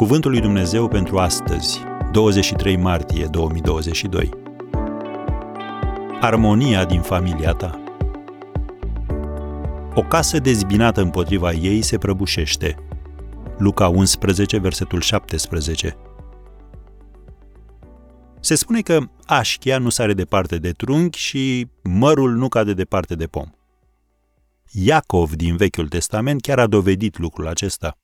Cuvântul lui Dumnezeu pentru astăzi, 23 martie 2022. Armonia din familia ta. O casă dezbinată împotriva ei se prăbușește. Luca 11, versetul 17. Se spune că așchia nu sare departe de trunchi și mărul nu cade departe de pom. Iacov din Vechiul Testament chiar a dovedit lucrul acesta.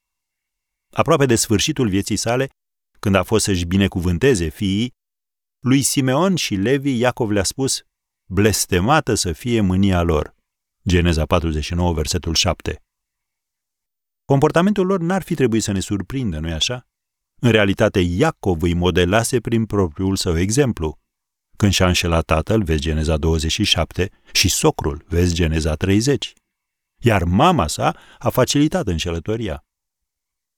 Aproape de sfârșitul vieții sale, când a fost să-și binecuvânteze fiii, lui Simeon și Levi Iacov le-a spus, blestemată să fie mânia lor. Geneza 49, versetul 7. Comportamentul lor n-ar fi trebuit să ne surprindă, nu-i așa? În realitate, Iacov îi modelase prin propriul său exemplu. Când și-a înșelat tatăl, vezi Geneza 27, și socrul, vezi Geneza 30. Iar mama sa a facilitat înșelătoria.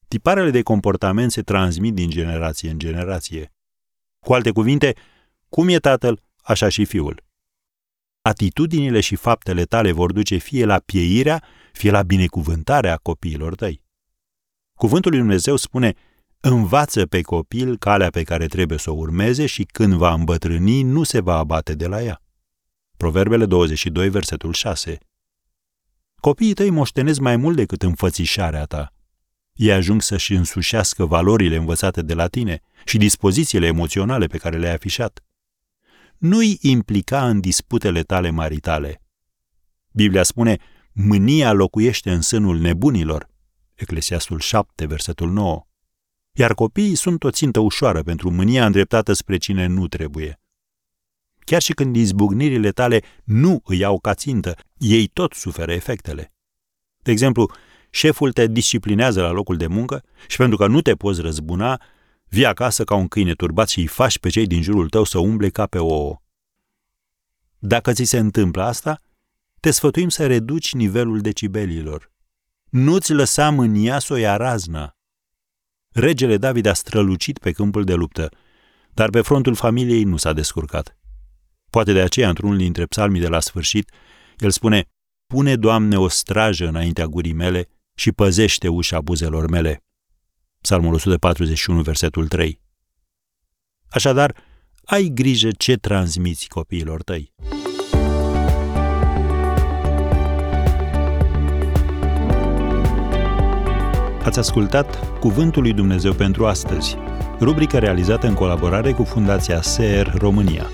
Tiparele de comportament se transmit din generație în generație. Cu alte cuvinte, cum e tatăl, așa și fiul. Atitudinile și faptele tale vor duce fie la pieirea, fie la binecuvântarea copiilor tăi. Cuvântul lui Dumnezeu spune, învață pe copil calea pe care trebuie să o urmeze și când va îmbătrâni, nu se va abate de la ea. Proverbele 22, versetul 6. Copiii tăi moștenesc mai mult decât înfățișarea ta. Ei ajung să-și însușească valorile învățate de la tine și dispozițiile emoționale pe care le-ai afișat. Nu-i implica în disputele tale maritale. Biblia spune, mânia locuiește în sânul nebunilor, Eclesiastul 7, versetul 9. Iar copiii sunt o țintă ușoară pentru mânia îndreptată spre cine nu trebuie. Chiar și când izbucnirile tale nu îi iau ca țintă, ei tot suferă efectele. De exemplu, șeful te disciplinează la locul de muncă și pentru că nu te poți răzbuna, vii acasă ca un câine turbat și îi faci pe cei din jurul tău să umble ca pe ouă. Dacă ți se întâmplă asta, te sfătuim să reduci nivelul decibelilor. Nu-ți lăsa mânia să o ia razna. Regele David a strălucit pe câmpul de luptă, dar pe frontul familiei nu s-a descurcat. Poate de aceea, într-unul dintre psalmii de la sfârșit, el spune, Pune, Doamne, o strajă înaintea gurii mele și păzește ușa buzelor mele. Psalmul 141, versetul 3. Așadar, ai grijă ce transmiți copiilor tăi. Ați ascultat Cuvântul lui Dumnezeu pentru astăzi, rubrica realizată în colaborare cu Fundația SER România.